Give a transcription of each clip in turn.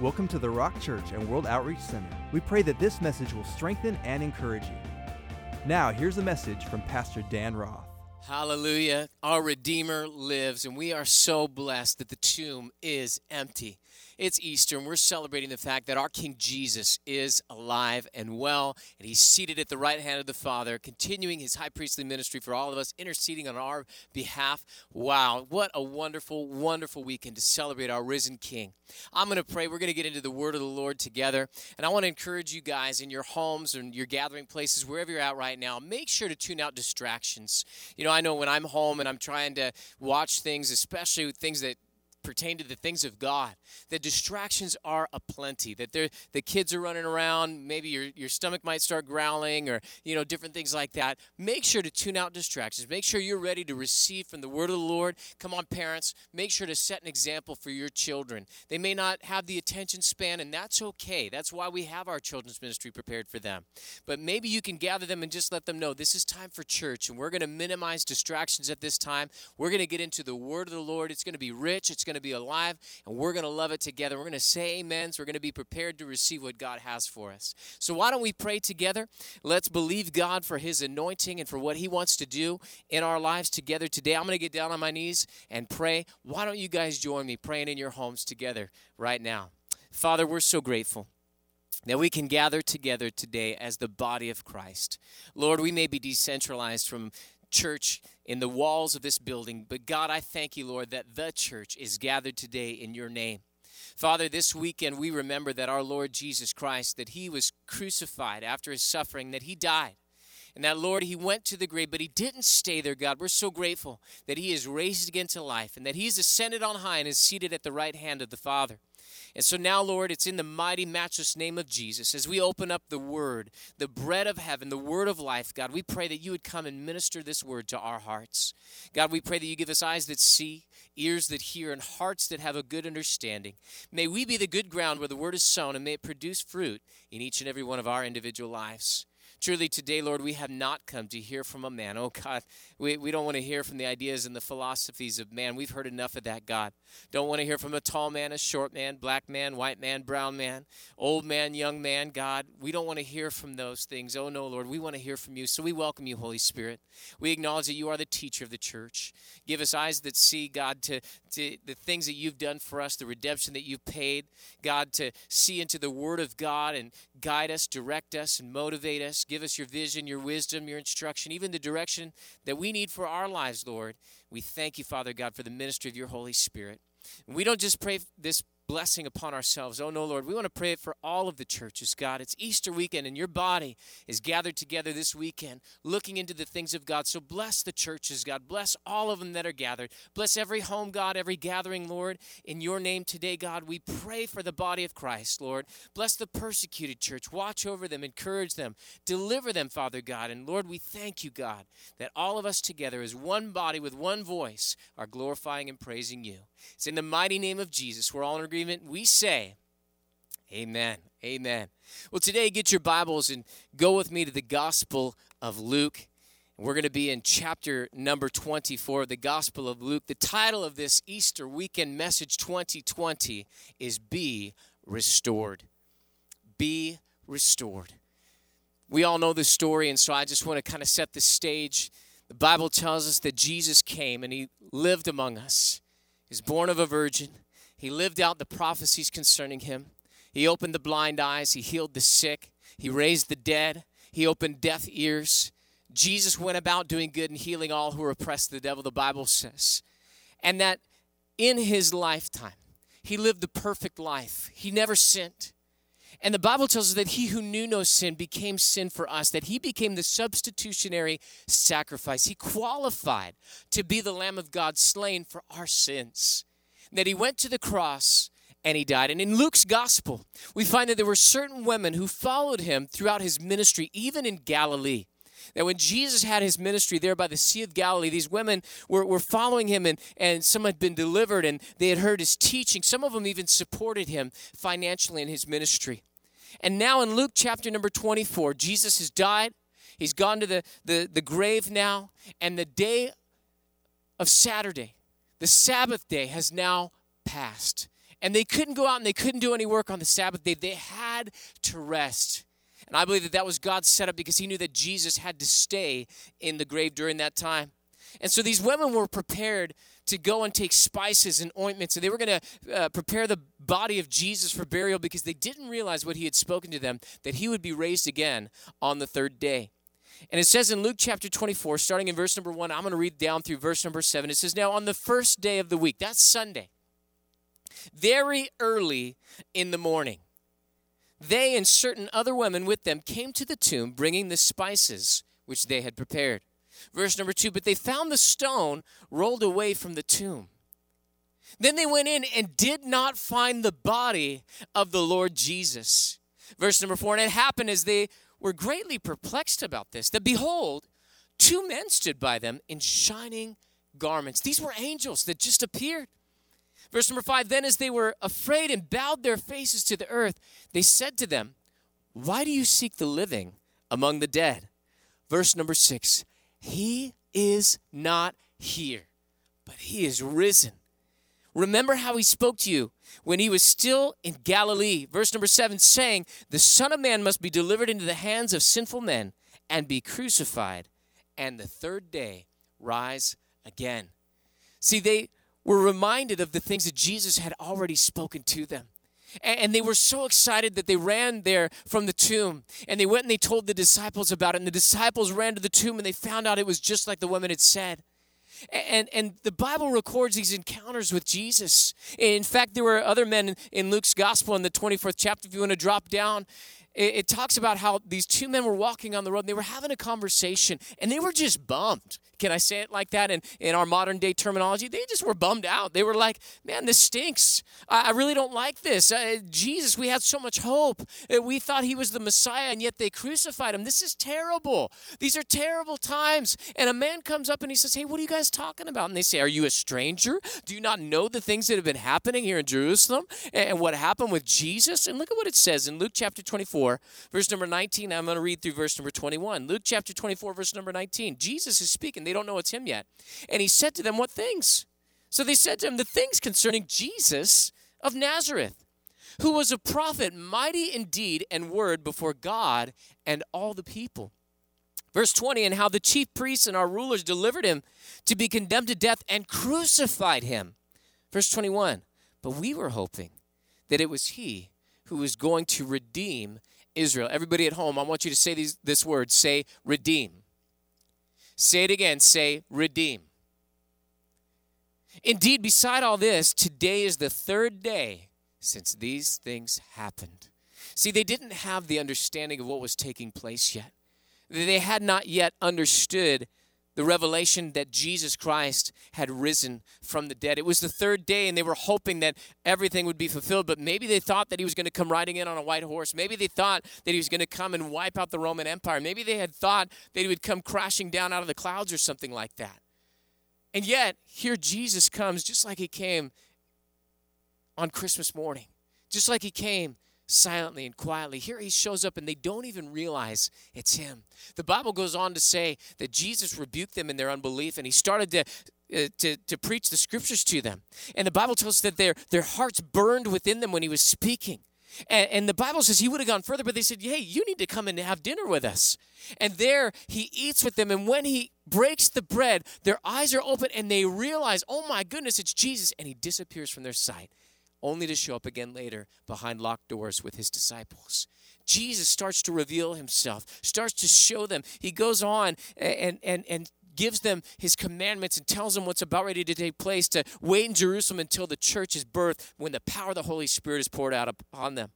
Welcome to the Rock Church and World Outreach Center. We pray that this message will strengthen and encourage you. Now, here's a message from Pastor Dan Roth. Hallelujah. Our Redeemer lives, and we are so blessed that the tomb is empty. It's Easter, and we're celebrating the fact that our King Jesus is alive and well, and he's seated at the right hand of the Father, continuing his high priestly ministry for all of us, interceding on our behalf. Wow, what a wonderful, wonderful weekend to celebrate our risen King. I'm going to pray. We're going to get into the word of the Lord together, and I want to encourage you guys in your homes and your gathering places, wherever you're at right now, make sure to tune out distractions. You know, I know when I'm home and I'm trying to watch things, especially things that pertain to the things of God. The distractions are aplenty. That the kids are running around. Maybe your, your stomach might start growling, or you know different things like that. Make sure to tune out distractions. Make sure you're ready to receive from the Word of the Lord. Come on, parents. Make sure to set an example for your children. They may not have the attention span, and that's okay. That's why we have our children's ministry prepared for them. But maybe you can gather them and just let them know this is time for church, and we're going to minimize distractions at this time. We're going to get into the Word of the Lord. It's going to be rich. It's going to be alive, and we're going to love it together. We're going to say amen. So we're going to be prepared to receive what God has for us. So why don't we pray together? Let's believe God for His anointing and for what He wants to do in our lives together today. I'm going to get down on my knees and pray. Why don't you guys join me praying in your homes together right now? Father, we're so grateful that we can gather together today as the body of Christ. Lord, we may be decentralized from church in the walls of this building. But God, I thank you, Lord, that the church is gathered today in your name. Father, this weekend we remember that our Lord Jesus Christ, that he was crucified after his suffering, that he died. And that, Lord, he went to the grave, but he didn't stay there, God. We're so grateful that he is raised again to life and that he's ascended on high and is seated at the right hand of the Father. And so now, Lord, it's in the mighty, matchless name of Jesus. As we open up the Word, the bread of heaven, the Word of life, God, we pray that you would come and minister this Word to our hearts. God, we pray that you give us eyes that see, ears that hear, and hearts that have a good understanding. May we be the good ground where the Word is sown, and may it produce fruit in each and every one of our individual lives. Truly, today, Lord, we have not come to hear from a man. Oh, God, we, we don't want to hear from the ideas and the philosophies of man. We've heard enough of that, God. Don't want to hear from a tall man, a short man, black man, white man, brown man, old man, young man, God. We don't want to hear from those things. Oh, no, Lord, we want to hear from you. So we welcome you, Holy Spirit. We acknowledge that you are the teacher of the church. Give us eyes that see, God, to, to the things that you've done for us, the redemption that you've paid. God, to see into the Word of God and guide us, direct us, and motivate us. Give us your vision, your wisdom, your instruction, even the direction that we need for our lives, Lord. We thank you, Father God, for the ministry of your Holy Spirit. we don't just pray this blessing upon ourselves. Oh, no, Lord, we want to pray it for all of the churches, God. It's Easter weekend, and your body is gathered together this weekend looking into the things of God. So bless the churches, God. Bless all of them that are gathered. Bless every home, God, every gathering, Lord. In your name today, God, we pray for the body of Christ, Lord. Bless the persecuted church. Watch over them, encourage them, deliver them, Father God. And Lord, we thank you, God, that all of us together as one body with one voice are glorifying and praising you. It's in the mighty name of Jesus. We're all in agreement. We say, Amen. Amen. Well, today, get your Bibles and go with me to the Gospel of Luke. We're going to be in chapter number 24 of the Gospel of Luke. The title of this Easter weekend message 2020 is Be Restored. Be Restored. We all know this story, and so I just want to kind of set the stage. The Bible tells us that Jesus came and he lived among us. He's born of a virgin. He lived out the prophecies concerning him. He opened the blind eyes. He healed the sick. He raised the dead. He opened deaf ears. Jesus went about doing good and healing all who were oppressed the devil, the Bible says. And that in his lifetime, he lived the perfect life. He never sinned. And the Bible tells us that he who knew no sin became sin for us, that he became the substitutionary sacrifice. He qualified to be the Lamb of God slain for our sins. That he went to the cross and he died. And in Luke's gospel, we find that there were certain women who followed him throughout his ministry, even in Galilee. That when Jesus had his ministry there by the Sea of Galilee, these women were, were following him, and, and some had been delivered and they had heard his teaching. Some of them even supported him financially in his ministry. And now in Luke chapter number 24, Jesus has died. He's gone to the, the, the grave now. And the day of Saturday, the Sabbath day, has now passed. And they couldn't go out and they couldn't do any work on the Sabbath day. They had to rest. And I believe that that was God's setup because he knew that Jesus had to stay in the grave during that time. And so these women were prepared to go and take spices and ointments, and they were going to uh, prepare the body of Jesus for burial because they didn't realize what he had spoken to them that he would be raised again on the third day. And it says in Luke chapter 24, starting in verse number one, I'm going to read down through verse number seven. It says, Now on the first day of the week, that's Sunday, very early in the morning, they and certain other women with them came to the tomb bringing the spices which they had prepared. Verse number two, but they found the stone rolled away from the tomb. Then they went in and did not find the body of the Lord Jesus. Verse number four, and it happened as they were greatly perplexed about this, that behold, two men stood by them in shining garments. These were angels that just appeared. Verse number five, then as they were afraid and bowed their faces to the earth, they said to them, Why do you seek the living among the dead? Verse number six, he is not here, but he is risen. Remember how he spoke to you when he was still in Galilee. Verse number seven saying, The Son of Man must be delivered into the hands of sinful men and be crucified, and the third day rise again. See, they were reminded of the things that Jesus had already spoken to them. And they were so excited that they ran there from the tomb. And they went and they told the disciples about it. And the disciples ran to the tomb and they found out it was just like the women had said. And, and the Bible records these encounters with Jesus. In fact, there were other men in Luke's gospel in the 24th chapter. If you want to drop down, it, it talks about how these two men were walking on the road and they were having a conversation and they were just bummed. Can I say it like that in, in our modern day terminology? They just were bummed out. They were like, man, this stinks. I, I really don't like this. Uh, Jesus, we had so much hope. Uh, we thought he was the Messiah and yet they crucified him. This is terrible. These are terrible times. And a man comes up and he says, hey, what are you guys talking about? And they say, are you a stranger? Do you not know the things that have been happening here in Jerusalem and, and what happened with Jesus? And look at what it says in Luke chapter 24, verse number 19. I'm going to read through verse number 21. Luke chapter 24, verse number 19. Jesus is speaking. They don't know it's him yet. And he said to them, What things? So they said to him, The things concerning Jesus of Nazareth, who was a prophet, mighty in deed and word before God and all the people. Verse 20, and how the chief priests and our rulers delivered him to be condemned to death and crucified him. Verse 21, but we were hoping that it was he who was going to redeem Israel. Everybody at home, I want you to say these, this word say, redeem. Say it again. Say, redeem. Indeed, beside all this, today is the third day since these things happened. See, they didn't have the understanding of what was taking place yet. They had not yet understood the revelation that Jesus Christ had risen from the dead. It was the third day, and they were hoping that everything would be fulfilled, but maybe they thought that he was going to come riding in on a white horse. Maybe they thought that he was going to come and wipe out the Roman Empire. Maybe they had thought that he would come crashing down out of the clouds or something like that. And yet, here Jesus comes just like he came on Christmas morning, just like he came silently and quietly. Here he shows up and they don't even realize it's him. The Bible goes on to say that Jesus rebuked them in their unbelief and he started to uh, to, to preach the scriptures to them. And the Bible tells us that their, their hearts burned within them when he was speaking. And, and, the Bible says he would have gone further, but they said, Hey, you need to come and have dinner with us. And there he eats with them. And when he breaks the bread, their eyes are open and they realize, Oh my goodness, it's Jesus. And he disappears from their sight only to show up again later behind locked doors with his disciples. Jesus starts to reveal himself, starts to show them. He goes on and, and, and gives them his commandments and tells them what's about ready to take place to wait in Jerusalem until the church is birthed when the power of the Holy Spirit is poured out upon them.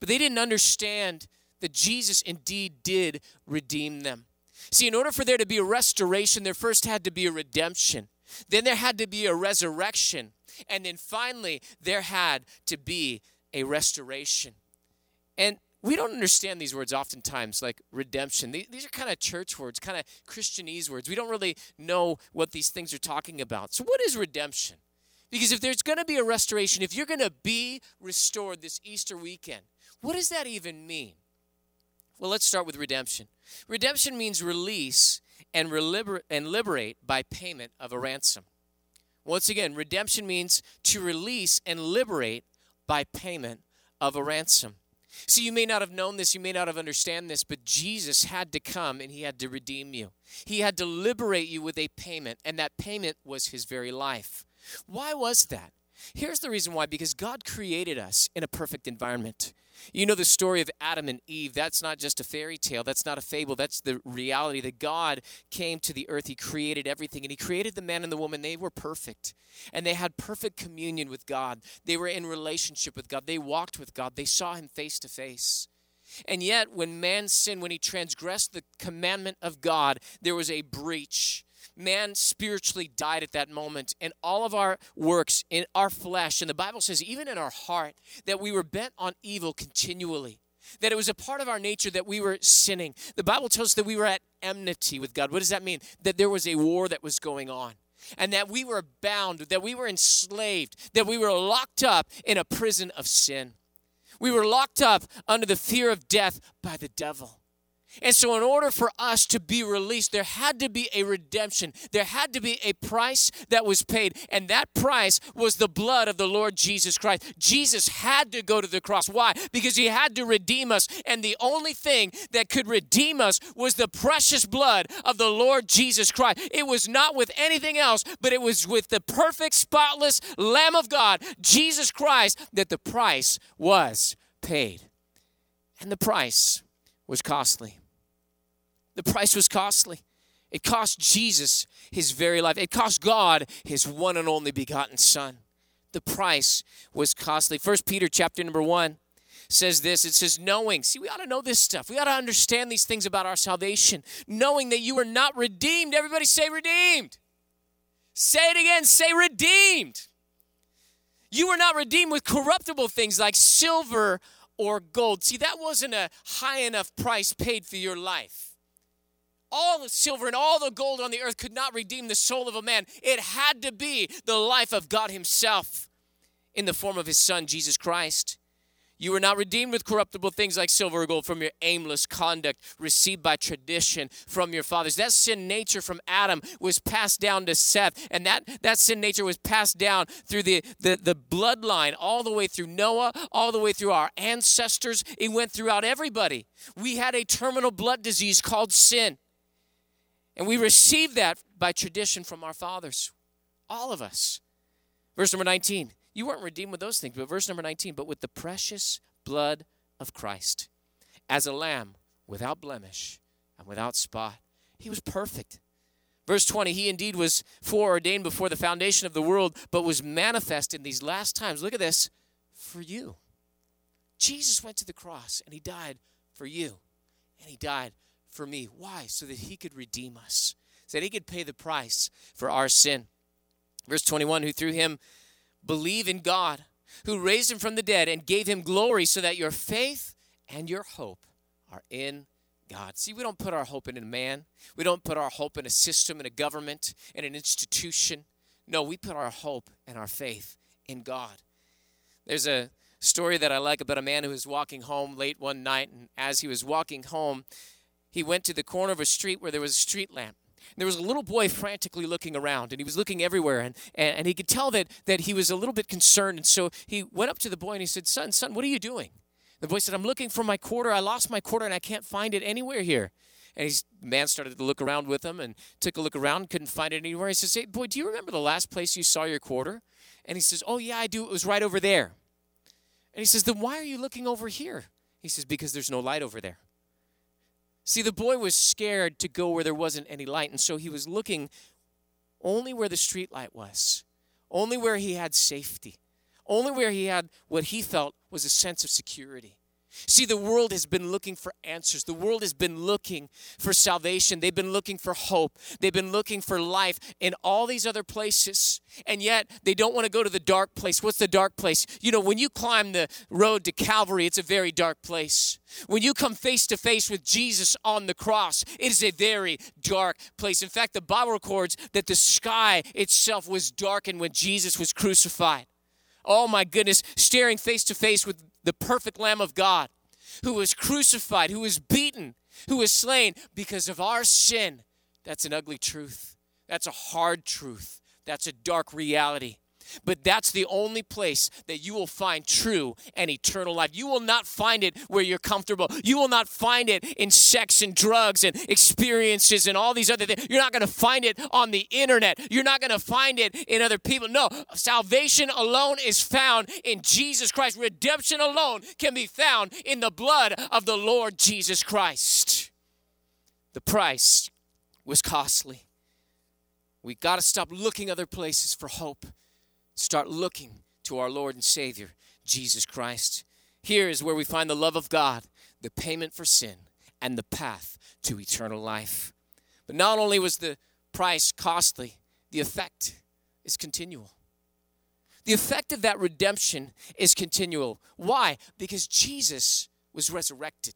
But they didn't understand that Jesus indeed did redeem them. See, in order for there to be a restoration, there first had to be a redemption. Then there had to be a resurrection. And then finally, there had to be a restoration. And we don't understand these words oftentimes, like redemption. These are kind of church words, kind of Christianese words. We don't really know what these things are talking about. So, what is redemption? Because if there's going to be a restoration, if you're going to be restored this Easter weekend, what does that even mean? Well, let's start with redemption. Redemption means release and, and liberate by payment of a ransom. Once again, redemption means to release and liberate by payment of a ransom. See, you may not have known this, you may not have understand this, but Jesus had to come and he had to redeem you. He had to liberate you with a payment, and that payment was his very life. Why was that? Here's the reason why because God created us in a perfect environment. You know the story of Adam and Eve. That's not just a fairy tale. That's not a fable. That's the reality that God came to the earth. He created everything, and He created the man and the woman. They were perfect, and they had perfect communion with God. They were in relationship with God. They walked with God. They saw Him face to face. And yet, when man sinned, when he transgressed the commandment of God, there was a breach man spiritually died at that moment, and all of our works in our flesh, and the Bible says, even in our heart, that we were bent on evil continually. That it was a part of our nature that we were sinning. The Bible tells us that we were at enmity with God. What does that mean? That there was a war that was going on and that we were bound, that we were enslaved, that we were locked up in a prison of sin. We were locked up under the fear of death by the devil. And so, in order for us to be released, there had to be a redemption. There had to be a price that was paid. And that price was the blood of the Lord Jesus Christ. Jesus had to go to the cross. Why? Because he had to redeem us. And the only thing that could redeem us was the precious blood of the Lord Jesus Christ. It was not with anything else, but it was with the perfect, spotless Lamb of God, Jesus Christ, that the price was paid. And the price was costly. The price was costly. It cost Jesus his very life. It cost God his one and only begotten Son. The price was costly. First Peter chapter number one says this. It says knowing see we ought to know this stuff. We ought to understand these things about our salvation. Knowing that you are not redeemed. Everybody say redeemed. Say it again. Say redeemed. You were not redeemed with corruptible things like silver or gold. See that wasn't a high enough price paid for your life all the silver and all the gold on the earth could not redeem the soul of a man. It had to be the life of God Himself in the form of His Son, Jesus Christ. You were not redeemed with corruptible things like silver or gold from your aimless conduct received by tradition from your fathers. That sin nature from Adam was passed down to Seth, and that, that sin nature was passed down through the, the, the bloodline all the way through Noah, all the way through our ancestors. It went throughout everybody. We had a terminal blood disease called sin. And we receive that by tradition from our fathers. All of us. Verse number 19. You weren't redeemed with those things, but verse number 19, but with the precious blood of Christ, as a lamb without blemish and without spot. He was perfect. Verse 20, he indeed was foreordained before the foundation of the world, but was manifest in these last times. Look at this for you. Jesus went to the cross and he died for you, and he died for me. Why? So that he could redeem us, so that he could pay the price for our sin. Verse 21 Who through him believe in God, who raised him from the dead and gave him glory, so that your faith and your hope are in God. See, we don't put our hope in a man. We don't put our hope in a system, in a government, in an institution. No, we put our hope and our faith in God. There's a story that I like about a man who was walking home late one night, and as he was walking home, he went to the corner of a street where there was a street lamp. There was a little boy frantically looking around, and he was looking everywhere, and, and, and he could tell that, that he was a little bit concerned. And so he went up to the boy and he said, Son, son, what are you doing? The boy said, I'm looking for my quarter. I lost my quarter, and I can't find it anywhere here. And the man started to look around with him and took a look around, couldn't find it anywhere. He says, Hey, boy, do you remember the last place you saw your quarter? And he says, Oh, yeah, I do. It was right over there. And he says, Then why are you looking over here? He says, Because there's no light over there. See, the boy was scared to go where there wasn't any light, and so he was looking only where the street light was, only where he had safety, only where he had what he felt was a sense of security. See, the world has been looking for answers. The world has been looking for salvation. They've been looking for hope. They've been looking for life in all these other places. And yet, they don't want to go to the dark place. What's the dark place? You know, when you climb the road to Calvary, it's a very dark place. When you come face to face with Jesus on the cross, it is a very dark place. In fact, the Bible records that the sky itself was darkened when Jesus was crucified. Oh my goodness, staring face to face with the perfect Lamb of God who was crucified, who was beaten, who was slain because of our sin. That's an ugly truth. That's a hard truth. That's a dark reality. But that's the only place that you will find true and eternal life. You will not find it where you're comfortable. You will not find it in sex and drugs and experiences and all these other things. You're not going to find it on the internet. You're not going to find it in other people. No, salvation alone is found in Jesus Christ. Redemption alone can be found in the blood of the Lord Jesus Christ. The price was costly. We got to stop looking other places for hope start looking to our Lord and Savior, Jesus Christ. Here is where we find the love of God, the payment for sin, and the path to eternal life. But not only was the price costly, the effect is continual. The effect of that redemption is continual. Why? Because Jesus was resurrected.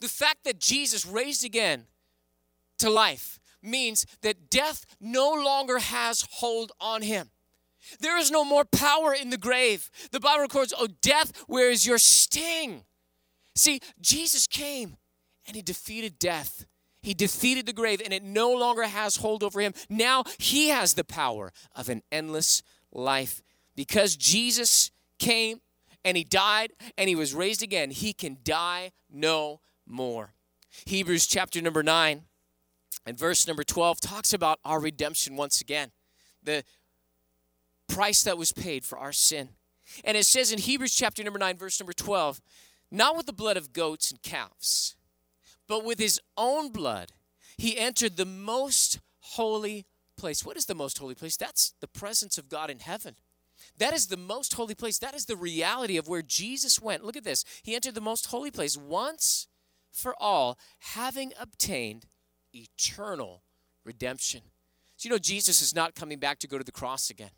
The fact that Jesus raised again to life means that death no longer has hold on him. There is no more power in the grave. The Bible records, Oh, death, where is your sting? See, Jesus came and he defeated death. He defeated the grave and it no longer has hold over him. Now he has the power of an endless life. Because Jesus came and he died and he was raised again, he can die no more. Hebrews chapter number 9 and verse number 12 talks about our redemption once again. The price that was paid for our sin. And it says in Hebrews chapter number 9, verse number 12, not with the blood of goats and calves, but with his own blood, he entered the most holy place. What is the most holy place? That's the presence of God in heaven. That is the most holy place. That is the reality of where Jesus went. Look at this. He entered the most holy place once for all, having obtained eternal redemption. So, you know, Jesus is not coming back to go to the cross again.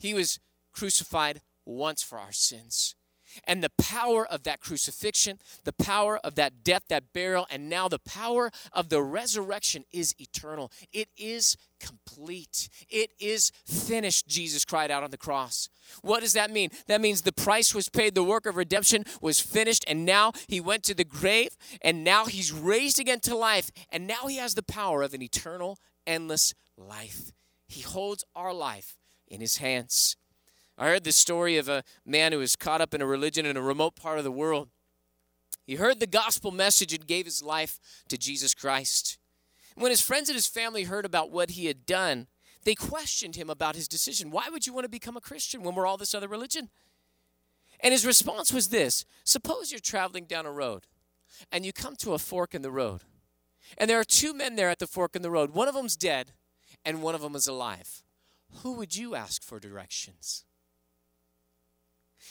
He was crucified once for our sins. And the power of that crucifixion, the power of that death, that burial, and now the power of the resurrection is eternal. It is complete. It is finished, Jesus cried out on the cross. What does that mean? That means the price was paid, the work of redemption was finished, and now he went to the grave, and now he's raised again to life, and now he has the power of an eternal, endless life. He holds our life in his hands. I heard the story of a man who was caught up in a religion in a remote part of the world. He heard the gospel message and gave his life to Jesus Christ. When his friends and his family heard about what he had done, they questioned him about his decision. Why would you want to become a Christian when we're all this other religion? And his response was this Suppose you're traveling down a road and you come to a fork in the road. And there are two men there at the fork in the road. One of them's dead and one of them is alive who would you ask for directions?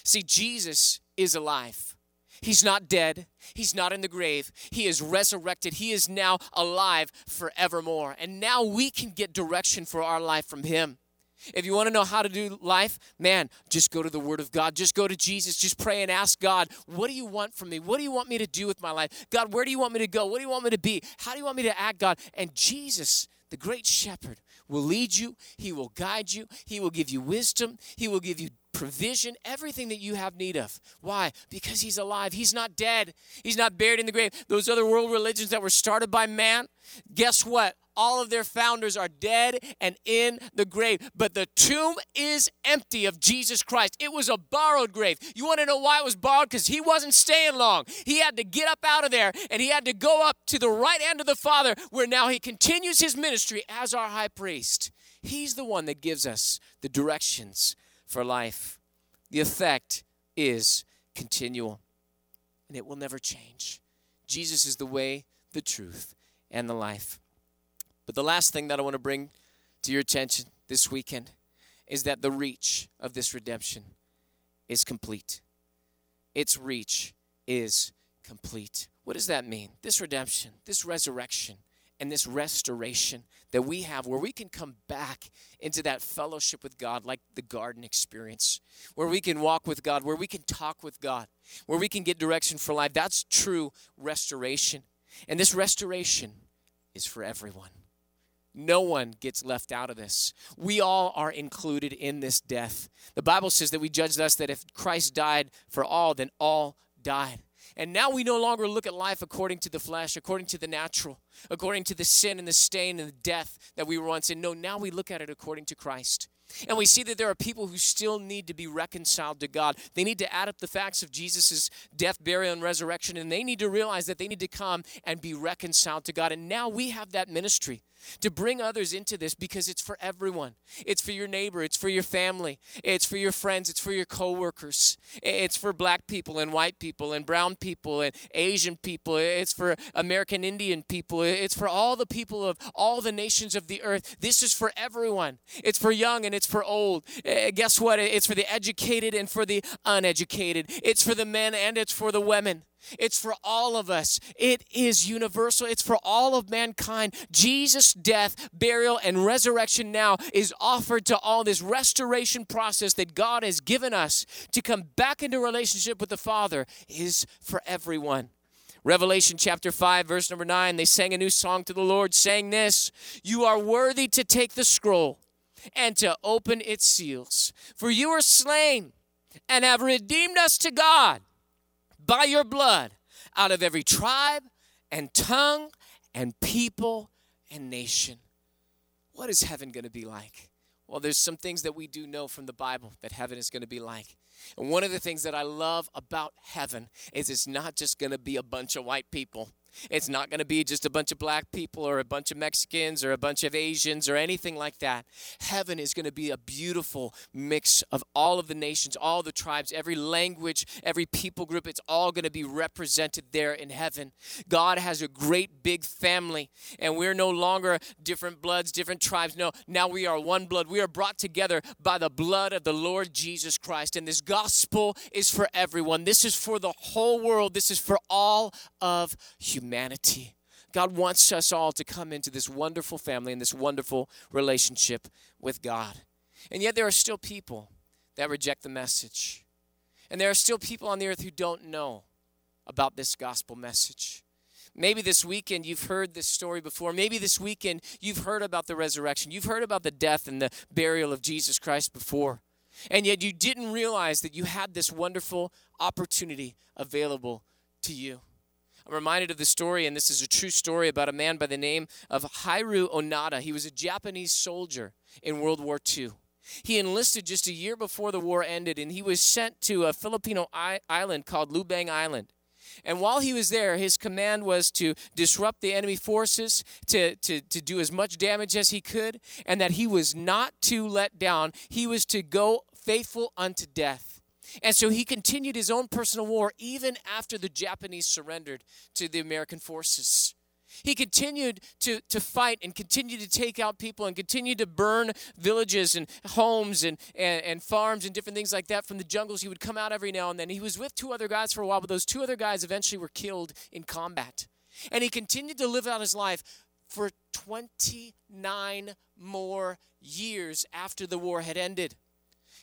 See, Jesus is alive. He's not dead. He's not in the grave. He is resurrected. He is now alive forevermore. And now we can get direction for our life from Him. If you want to know how to do life, man, just go to the Word of God. Just go to Jesus. Just pray and ask God, what do you want from me? What do you want me to do with my life? God, where do you want me to go? What do you want me to be? How do you want me to act, God? And Jesus, the great shepherd, will lead you, He will guide you, He will give you wisdom, He will give you provision, everything that you have need of. Why? Because He's alive. He's not dead, He's not buried in the grave. Those other world religions that were started by man, guess what? All of their founders are dead and in the grave. But the tomb is empty of Jesus Christ. It was a borrowed grave. You want to know why it was borrowed? Because he wasn't staying long. He had to get up out of there and he had to go up to the right hand of the Father, where now he continues his ministry as our high priest. He's the one that gives us the directions for life. The effect is continual and it will never change. Jesus is the way, the truth, and the life. But the last thing that I want to bring to your attention this weekend is that the reach of this redemption is complete. Its reach is complete. What does that mean? This redemption, this resurrection, and this restoration that we have where we can come back into that fellowship with God like the garden experience, where we can walk with God, where we can talk with God, where we can get direction for life. That's true restoration. And this restoration is for everyone. No one gets left out of this. We all are included in this death. The Bible says that we judge thus that if Christ died for all, then all died. And now we no longer look at life according to the flesh, according to the natural, according to the sin and the stain and the death that we were once in. No, now we look at it according to Christ. And we see that there are people who still need to be reconciled to God. They need to add up the facts of Jesus' death, burial, and resurrection, and they need to realize that they need to come and be reconciled to God. And now we have that ministry to bring others into this because it's for everyone. It's for your neighbor, it's for your family, it's for your friends, it's for your coworkers. It's for black people and white people and brown people and Asian people. It's for American Indian people. It's for all the people of all the nations of the earth. This is for everyone. It's for young and it's for old. Uh, guess what? It's for the educated and for the uneducated. It's for the men and it's for the women. It's for all of us. It is universal. It's for all of mankind. Jesus' death, burial, and resurrection now is offered to all this restoration process that God has given us to come back into relationship with the Father is for everyone. Revelation chapter 5, verse number 9, they sang a new song to the Lord, saying this You are worthy to take the scroll and to open its seals, for you are slain and have redeemed us to God by your blood out of every tribe and tongue and people and nation. What is heaven going to be like? Well, there's some things that we do know from the Bible that heaven is going to be like. And one of the things that I love about heaven is it's not just going to be a bunch of white people. It's not going to be just a bunch of black people or a bunch of Mexicans or a bunch of Asians or anything like that. Heaven is going to be a beautiful mix of all of the nations, all the tribes, every language, every people group. It's all going to be represented there in heaven. God has a great big family, and we're no longer different bloods, different tribes. No, now we are one blood. We are brought together by the blood of the Lord Jesus Christ. And this gospel is for everyone. This is for the whole world. This is for all of humanity humanity. God wants us all to come into this wonderful family and this wonderful relationship with God. And yet, there are still people that reject the message. And there are still people on the earth who don't know about this gospel message. Maybe this weekend you've heard this story before. Maybe this weekend you've heard about the resurrection. You've heard about the death and the burial of Jesus Christ before. And yet you didn't realize that you had this wonderful opportunity available to you. I'm reminded of the story, and this is a true story about a man by the name of Hiroo Onoda. He was a Japanese soldier in World War II. He enlisted just a year before the war ended, and he was sent to a Filipino island called Lubang Island. And while he was there, his command was to disrupt the enemy forces, to, to, to do as much damage as he could, and that he was not to let down. He was to go faithful unto death. And so he continued his own personal war even after the Japanese surrendered to the American forces. He continued to, to fight and continued to take out people and continued to burn villages and homes and, and, and farms and different things like that from the jungles. He would come out every now and then. He was with two other guys for a while, but those two other guys eventually were killed in combat. And he continued to live out his life for 29 more years after the war had ended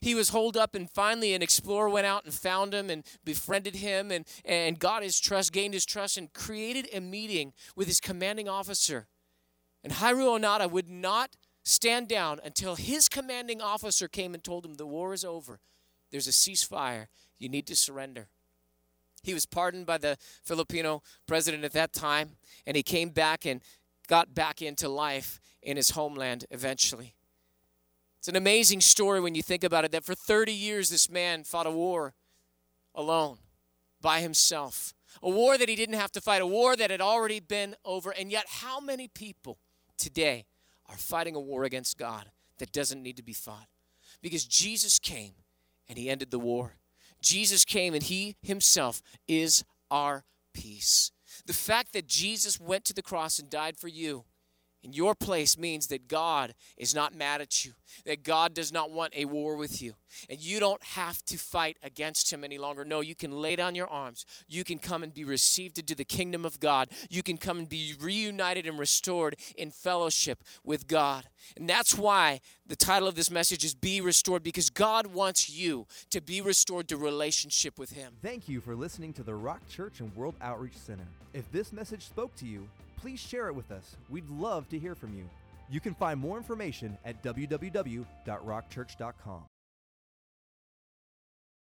he was holed up and finally an explorer went out and found him and befriended him and, and got his trust gained his trust and created a meeting with his commanding officer. And Hiroo Onoda would not stand down until his commanding officer came and told him the war is over. There's a ceasefire. You need to surrender. He was pardoned by the filipino president at that time and he came back and got back into life in his homeland eventually it's an amazing story when you think about it that for 30 years this man fought a war alone, by himself. A war that he didn't have to fight, a war that had already been over. And yet, how many people today are fighting a war against God that doesn't need to be fought? Because Jesus came and he ended the war. Jesus came and he himself is our peace. The fact that Jesus went to the cross and died for you in your place means that God is not mad at you, that God does not want a war with you. And you don't have to fight against him any longer. No, you can lay down your arms. You can come and be received into the kingdom of God. You can come and be reunited and restored in fellowship with God. And that's why the title of this message is Be Restored, because God wants you to be restored to relationship with Him. Thank you for listening to the Rock Church and World Outreach Center. If this message spoke to you, please share it with us. We'd love to hear from you. You can find more information at www.rockchurch.com.